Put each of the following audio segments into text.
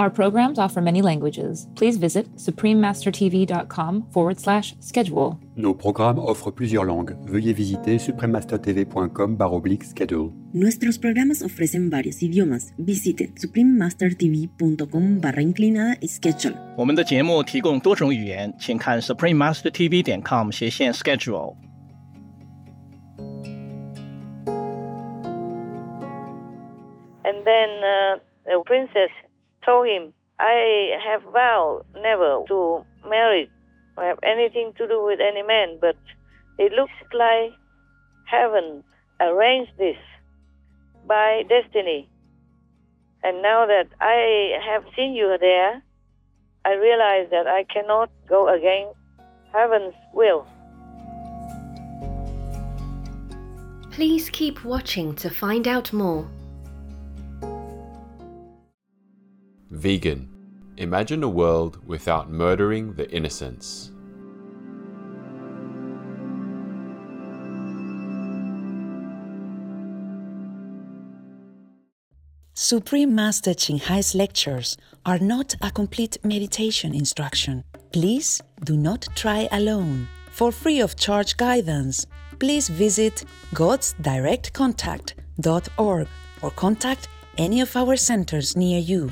Our programs offer many languages. Please visit suprememastertv.com forward slash schedule. Nos programmes offrent plusieurs langues. Veuillez visiter suprememastertv.com oblique schedule. Nuestros programas ofrecen varios idiomas. Visite suprememastertv.com barra inclinada schedule. 我们的节目提供多种语言，请看 suprememastertv.com 斜线 schedule。And then uh, the princess told him, I have vowed never to marry or have anything to do with any man, but it looks like heaven arranged this by destiny. And now that I have seen you there, I realize that I cannot go against heaven's will. Please keep watching to find out more. Vegan. Imagine a world without murdering the innocents. Supreme Master Ching Hai's lectures are not a complete meditation instruction. Please do not try alone. For free of charge guidance, please visit godsdirectcontact.org or contact any of our centers near you.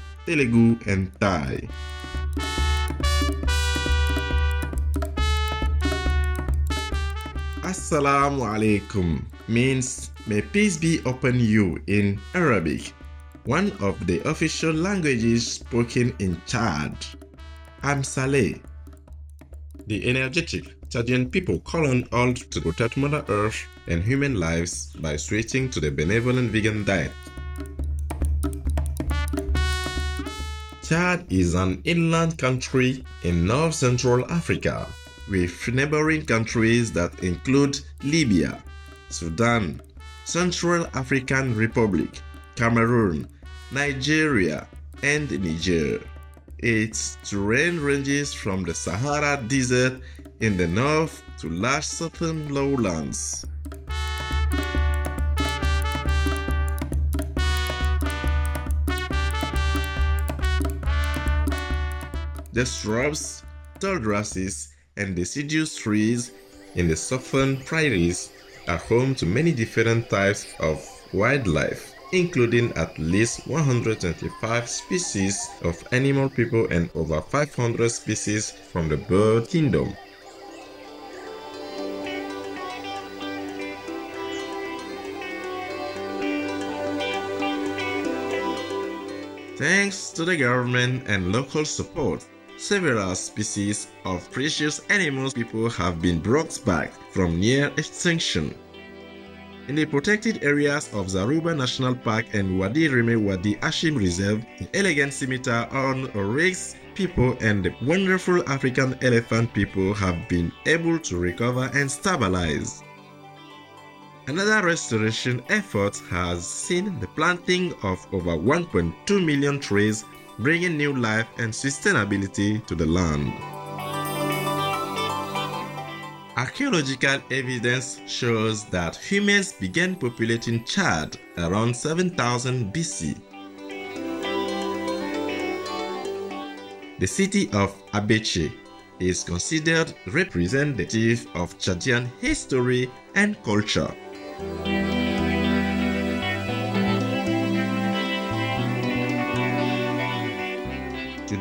Telugu, and Thai. Assalamu alaikum means may peace be upon you in Arabic, one of the official languages spoken in Chad. I'm Saleh. The energetic Chadian people call on all to protect Mother Earth and human lives by switching to the benevolent vegan diet. Chad is an inland country in north central Africa with neighboring countries that include Libya, Sudan, Central African Republic, Cameroon, Nigeria, and Niger. Its terrain ranges from the Sahara Desert in the north to large southern lowlands. The shrubs, tall grasses, and deciduous trees in the southern prairies are home to many different types of wildlife, including at least 125 species of animal people and over 500 species from the bird kingdom. Thanks to the government and local support, several species of precious animals people have been brought back from near extinction. In the protected areas of Zakouma National Park and Wadi Rime Wadi Ashim Reserve, the elegant scimitar-horned oryx people and the wonderful African elephant people have been able to recover and stabilize. Another restoration effort has seen the planting of over 1.2 million trees, bringing new life and sustainability to the land. Archaeological evidence shows that humans began populating Chad around 7000 BC. The city of Abeche is considered representative of Chadian history and culture.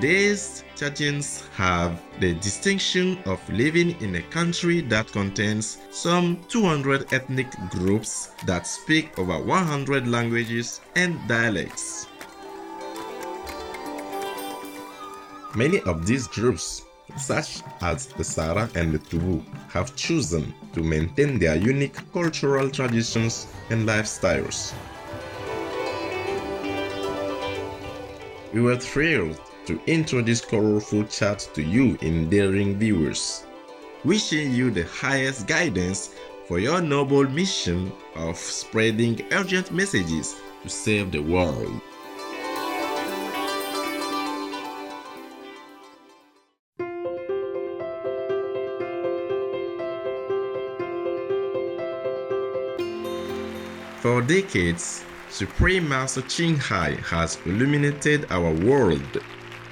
Today's Chadians have the distinction of living in a country that contains some 200 ethnic groups that speak over 100 languages and dialects. Many of these groups, such as the Sara and the Tubu, have chosen to maintain their unique cultural traditions and lifestyles. We were thrilled to introduce colorful Chad to you endearing viewers, wishing you the highest guidance for your noble mission of spreading urgent messages to save the world. For decades, Supreme Master Ching Hai has illuminated our world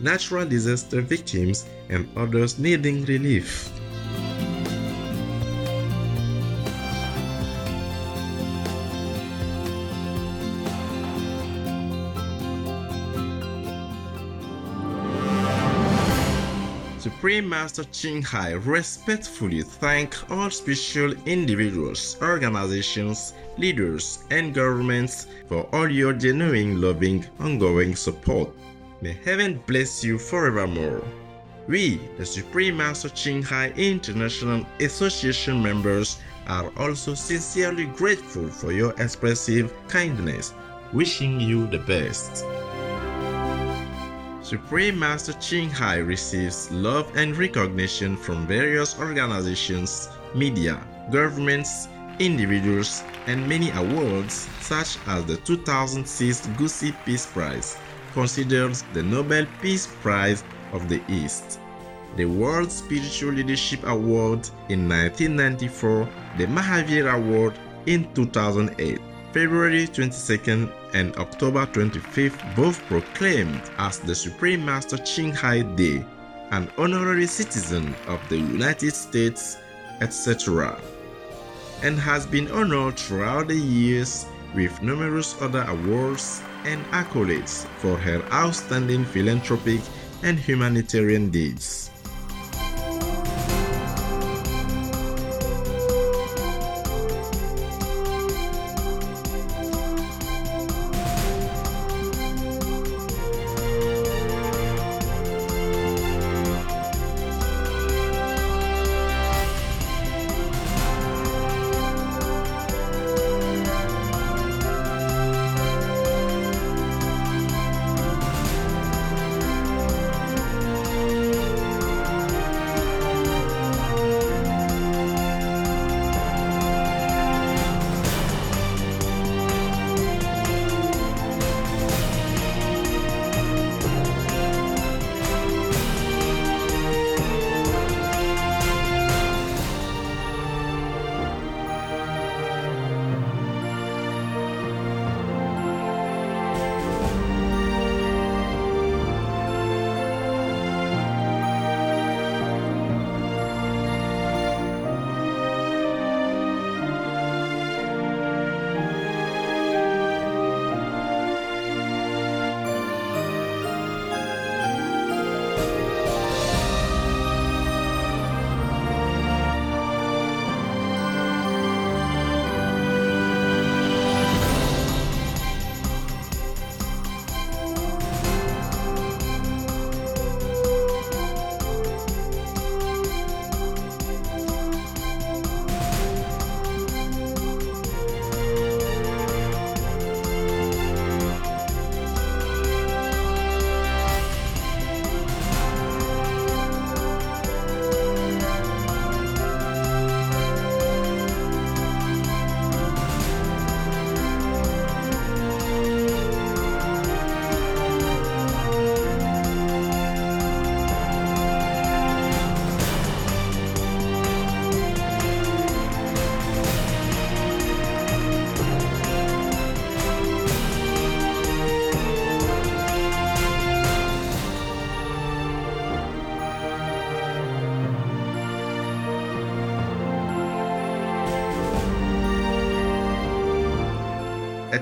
natural disaster victims, and others needing relief. Supreme Master Ching Hai respectfully thank all special individuals, organizations, leaders, and governments for all your genuine, loving, ongoing support. May heaven bless you forevermore. We, the Supreme Master Ching Hai International Association members, are also sincerely grateful for your expressive kindness, wishing you the best. Supreme Master Ching Hai receives love and recognition from various organizations, media, governments, individuals, and many awards such as the 2006 Gusi Peace Prize, considered the Nobel Peace Prize of the East, the World Spiritual Leadership Award in 1994, the Mahavir Award in 2008. February 22nd and October 25th both proclaimed as the Supreme Master Ching Hai Day, an honorary citizen of the United States, etc., and has been honored throughout the years with numerous other awards and accolades for her outstanding philanthropic and humanitarian deeds.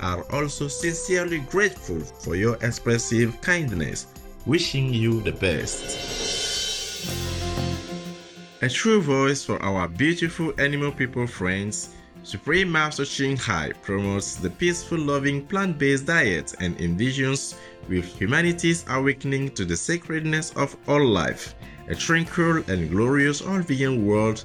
are also sincerely grateful for your expressive kindness, wishing you the best. A true voice for our beautiful animal people friends, Supreme Master Ching Hai promotes the peaceful, loving plant based diet and envisions with humanity's awakening to the sacredness of all life, a tranquil and glorious all vegan world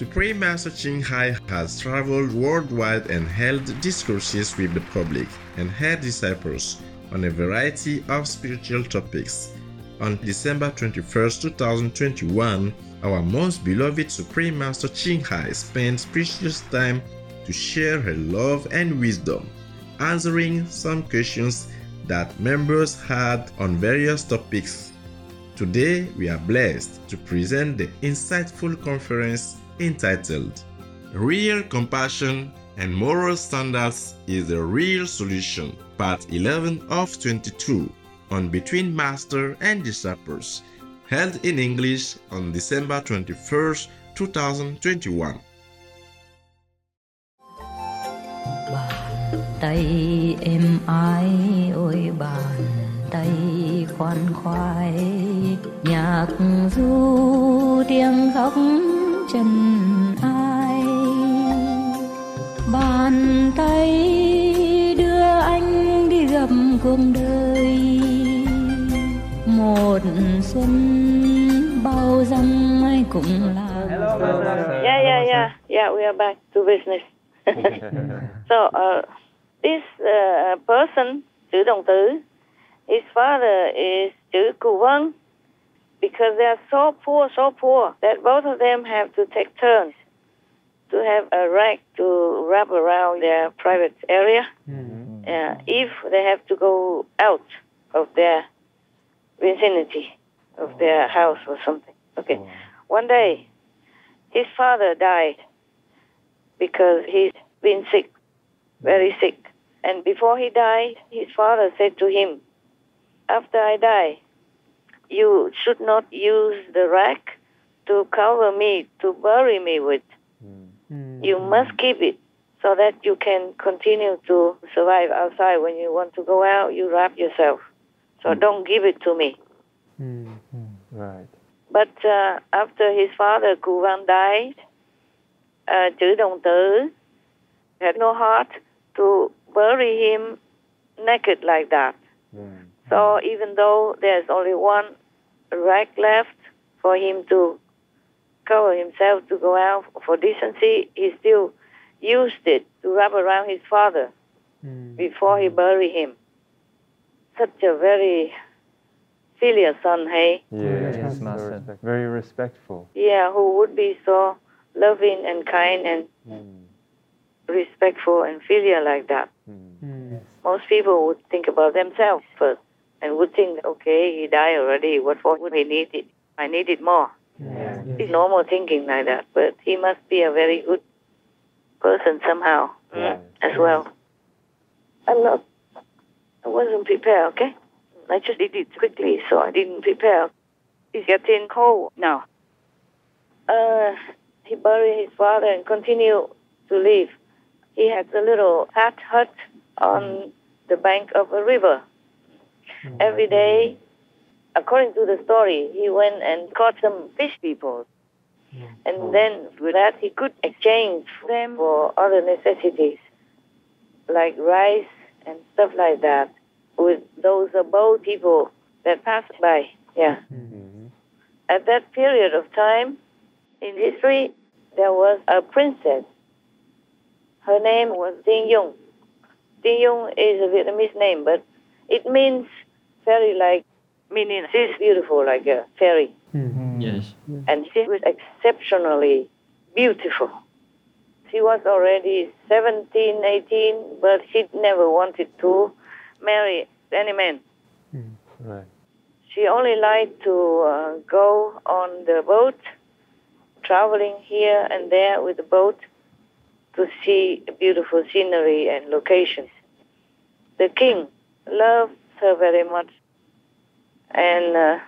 Supreme Master Ching Hai has traveled worldwide and held discourses with the public and her disciples on a variety of spiritual topics. On December 21, 2021, our most beloved Supreme Master Ching Hai spent precious time to share her love and wisdom, answering some questions that members had on various topics. Today, we are blessed to present the insightful conference entitled Real Compassion and Moral Standards is the Real Solution, Part 11 of 22 on Between Master and Disciples, held in English on December 21st, 2021. tay êm ái ôi bàn tay khoan khoái nhạc tiếng khóc chân ai? Bàn tay đưa anh đi gặp cuộc đời. Một xuân bao dòng ai cũng là Yeah, yeah, yeah. Yeah, we are back to business. so, uh, this uh, person, chữ động từ, his father is chữ cù vân because they are so poor, so poor that both of them have to take turns to have a rag to wrap around their private area uh, if they have to go out of their vicinity of their house or something. Okay. One day, his father died because he's been sick, very sick. And before he died, his father said to him, After I die, you should not use the rack to cover me, to bury me with. You must keep it so that you can continue to survive outside. When you want to go out, you wrap yourself. So don't give it to me. Right. But uh, after his father, Cù Văn, died, uh, Chử Đồng Tử had no heart to bury him naked like that. So even though there's only one rag left for him to cover himself to go out for decency, he still used it to wrap around his father hmm. before he buried him. Such a very filial son, hey? Yeah, Yes, Master. Very respectful. Yeah, who would be so loving and kind and hmm. respectful and filial like that. Hmm. Most people would think about themselves first and would think, okay, he died already. What for would he need it? I need it more. It's normal thinking like that, but he must be a very good person somehow mm, as well. I'm not I wasn't prepared, okay? I just did it quickly, so I didn't prepare. It's getting cold now. Uh, he buried his father and continued to live. He had a little thatch hut on the bank of a river. Every day, according to the story, he went and caught some fish people. And then with that, he could exchange them for other necessities, like rice and stuff like that, with those boat people that passed by. Yeah. Mm-hmm. At that period of time in history, there was a princess. Her name was Tiên Dung. Tiên Dung is a Vietnamese name, but it means fairy like, meaning she's beautiful like a fairy. Yes. And she was exceptionally beautiful. She was already 17, 18, but she never wanted to marry any man. Right. She only liked to uh, go on the boat, traveling here and there with the boat to see beautiful scenery and locations. The king loved her very much and uh,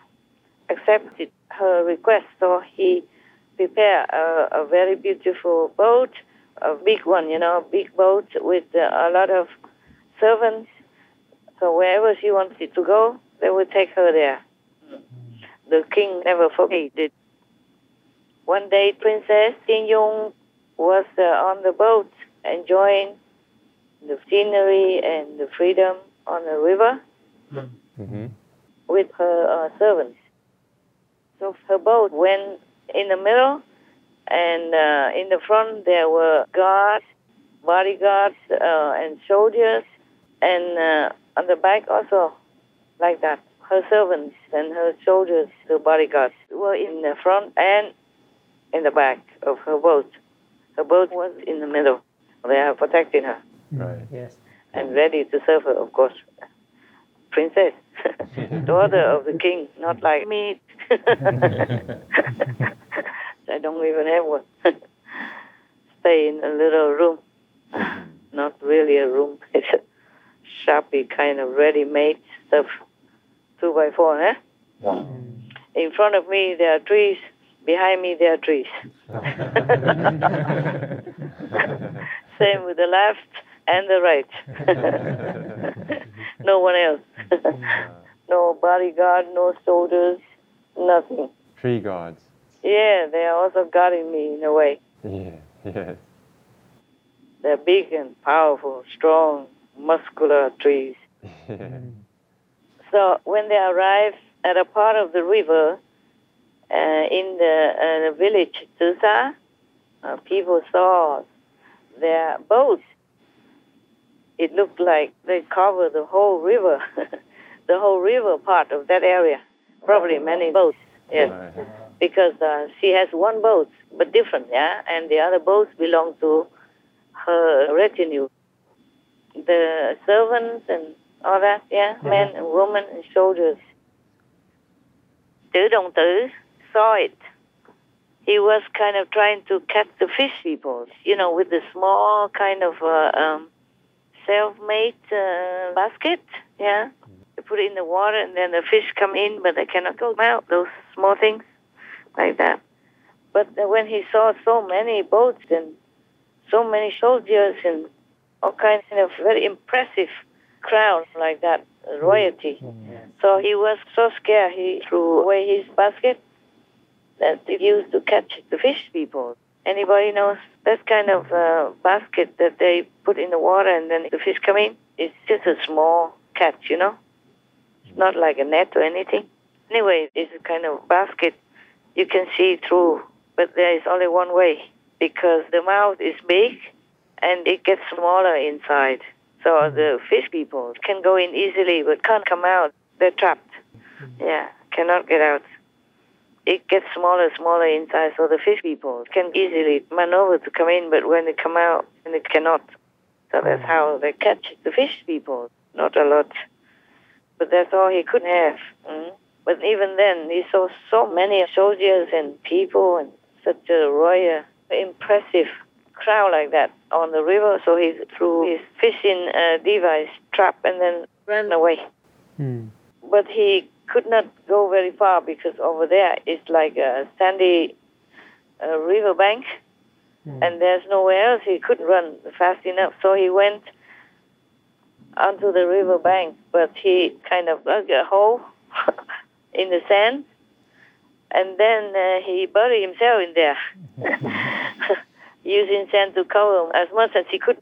accepted her request, so he prepared a, a very beautiful boat, a big one, you know, a big boat with uh, a lot of servants. So wherever she wanted to go, they would take her there. The king never forgot it. One day, Princess Tiên Dung was uh, on the boat enjoying the scenery and the freedom on the river Mm-hmm. with her uh, servants. So her boat went in the middle, and uh, in the front there were guards, bodyguards, uh, and soldiers, and uh, on the back also like that. Her servants and her soldiers, the bodyguards, were in the front and in the back of her boat. Her boat was in the middle. They are protecting her Right. Yes. And ready to serve her, of course. Princess, daughter of the king, not like me. I don't even have one. Stay in a little room. Not really a room. It's a shabby kind of ready-made stuff. Two by four, eh? In front of me there are trees. Behind me there are trees. Same with the left and the right. no one else. no bodyguard, no soldiers, nothing. Tree guards. Yeah, they are also guarding me in a way. Yeah. Yes. They're big and powerful, strong, muscular trees. So when they arrive at a part of the river uh, in the, uh, the village Tusa, uh, people saw their boats. It looked like they covered the whole river, the whole river part of that area. Probably many boats, yes. Because uh, she has one boat, but different, yeah, and the other boats belong to her retinue. The servants and all that, yeah, men and women and soldiers. Chử Đồng Tử saw it. He was kind of trying to catch the fish people, you know, with the small kind of uh, um, self-made uh, basket, yeah. You put it in the water and then the fish come in, but they cannot go out, those small things like that. But when he saw so many boats and so many soldiers and all kinds of very impressive crowd like that, royalty. So he was so scared he threw away his basket that he used to catch the fish people. Anybody knows that kind of uh, basket that they put in the water and then the fish come in? It's just a small catch, you know? It's not like a net or anything. Anyway, it's a kind of basket you can see through, but there is only one way because the mouth is big and it gets smaller inside. So the fish people can go in easily but can't come out. They're trapped. Yeah, cannot get out. It gets smaller, and smaller inside, so the fish people can easily maneuver to come in, but when they come out, and they cannot. So that's how they catch the fish people. Not a lot, but that's all he could have. Mm. But even then, he saw so many soldiers and people and such a royal, impressive crowd like that on the river. So he threw his fishing uh, device trap and then ran away. Mm. But he could not go very far because over there it's like a sandy uh, river bank, and there's nowhere else he couldn't run fast enough. So he went onto the river bank, but he kind of dug a hole in the sand, and then uh, he buried himself in there, using sand to cover him as much as he could.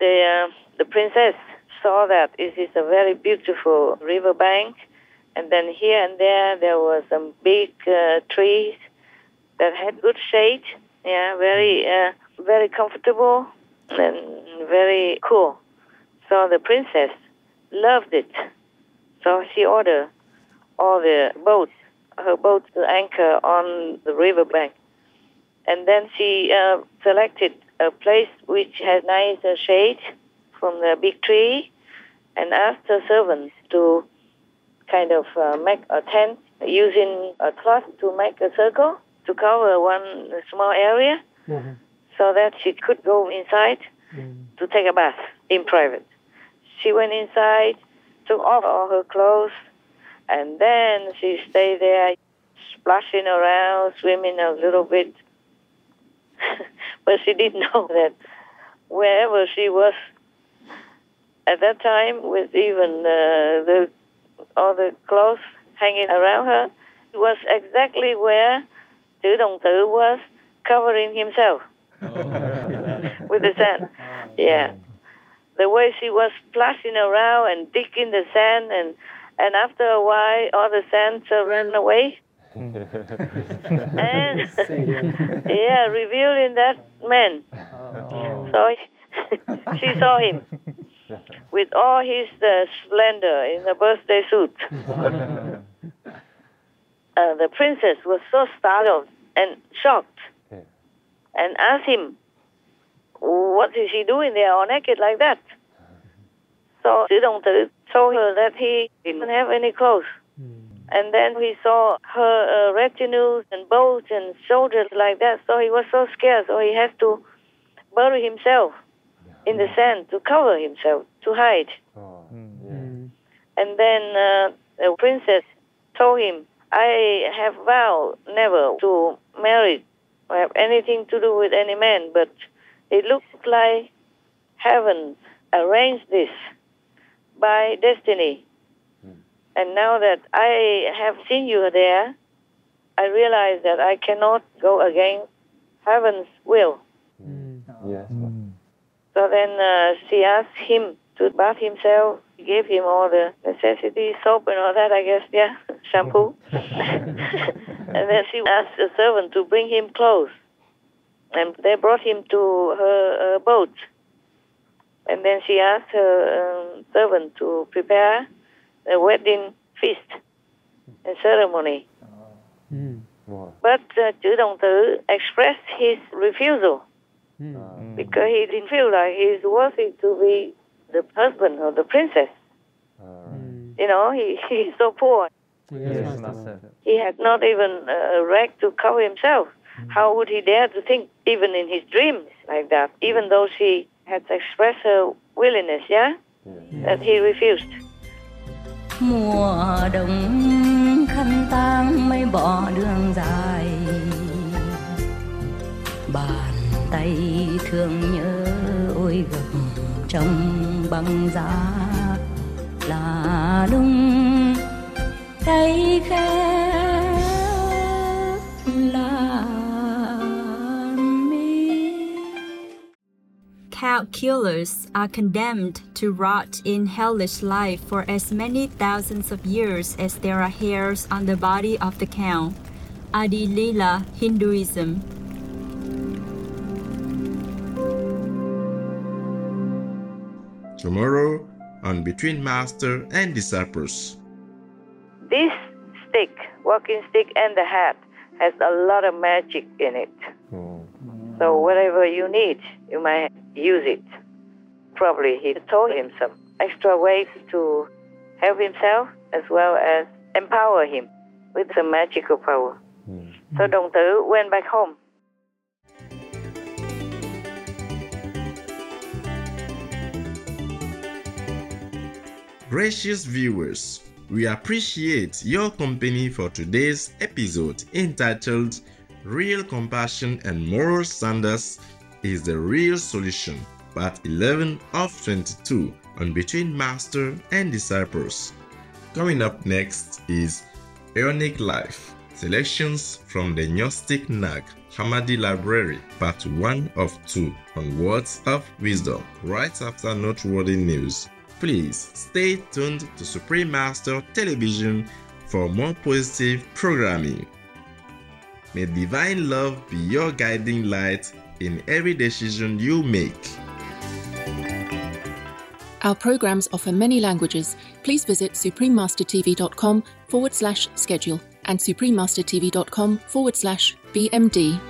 The uh, the princess saw that it is a very beautiful river bank, and then here and there there were some big uh, trees that had good shade. Yeah, very uh, very comfortable and very cool. So the princess loved it. So she ordered all the boats, her boats to anchor on the riverbank. And then she uh, selected a place which had nice shade from the big tree and asked her servants to kind of uh, make a tent using a cloth to make a circle to cover one small area so that she could go inside to take a bath in private. She went inside, took off all her clothes, and then she stayed there, splashing around, swimming a little bit. but she didn't know that wherever she was at that time, with even uh, the all the clothes hanging around her, was exactly where Chử Đồng Tử was covering himself oh. with the sand. Oh, yeah. The way she was splashing around and digging the sand, and and after a while, all the sand ran away. and yeah, revealing that man. Oh. So she saw him with all his uh, splendor in the birthday suit. Uh, the princess was so startled and shocked and asked him, What is he doing there all naked like that? So Đồng Tử told her that he didn't have any clothes. And then he saw her uh, retinues and boats and soldiers like that, so he was so scared, so he had to bury himself in the sand to cover himself, to hide. Oh. And then uh, the princess told him, I have vowed never to marry or have anything to do with any man, but it looks like heaven arranged this by destiny. Hmm. And now that I have seen you there, I realize that I cannot go against heaven's will. Hmm. Hmm. Yes. So then uh, she asked him to bath himself. He gave him all the necessities, soap and all that, I guess, yeah, shampoo. and then she asked the servant to bring him clothes. And they brought him to her uh, boat. And then she asked her um, servant to prepare the wedding feast and ceremony. But uh, Chử Đồng Tử expressed his refusal Uh, because he didn't feel like he's worthy to be the husband of the princess. Hmm. You know, he, he's so poor. Yes, Master. He had not even a rag to cover himself. How would he dare to think, even in his dreams, like that, even though she had expressed her willingness, yeah? That he refused. mùa đông khăn tang mây bỏ đường dài tay thương nhớ ôi gập trong băng giá là tay khẽ là Cow killers are condemned to rot in hellish life for as many thousands of years as there are hairs on the body of the cow. Adi Lila Hinduism. Tomorrow on Between Master and Disciples. This stick, walking stick, and the hat has a lot of magic in it. Oh. So whatever you need, you might use it. Probably he told him some extra ways to help himself as well as empower him with some magical power. Hmm. So Dong Tử went back home. Gracious viewers, we appreciate your company for today's episode entitled Real Compassion and Moral Standards is the Real Solution, part 11 of 22 on Between Master and Disciples. Coming up next is Ionic Life Selections from the Gnostic Nag Hammadi Library, part 1 of 2 on Words of Wisdom, right after noteworthy news. Please stay tuned to Supreme Master Television for more positive programming. May divine love be your guiding light in every decision you make. Our programs offer many languages. Please visit suprememastertv.com forward slash schedule and suprememastertv.com forward slash BMD.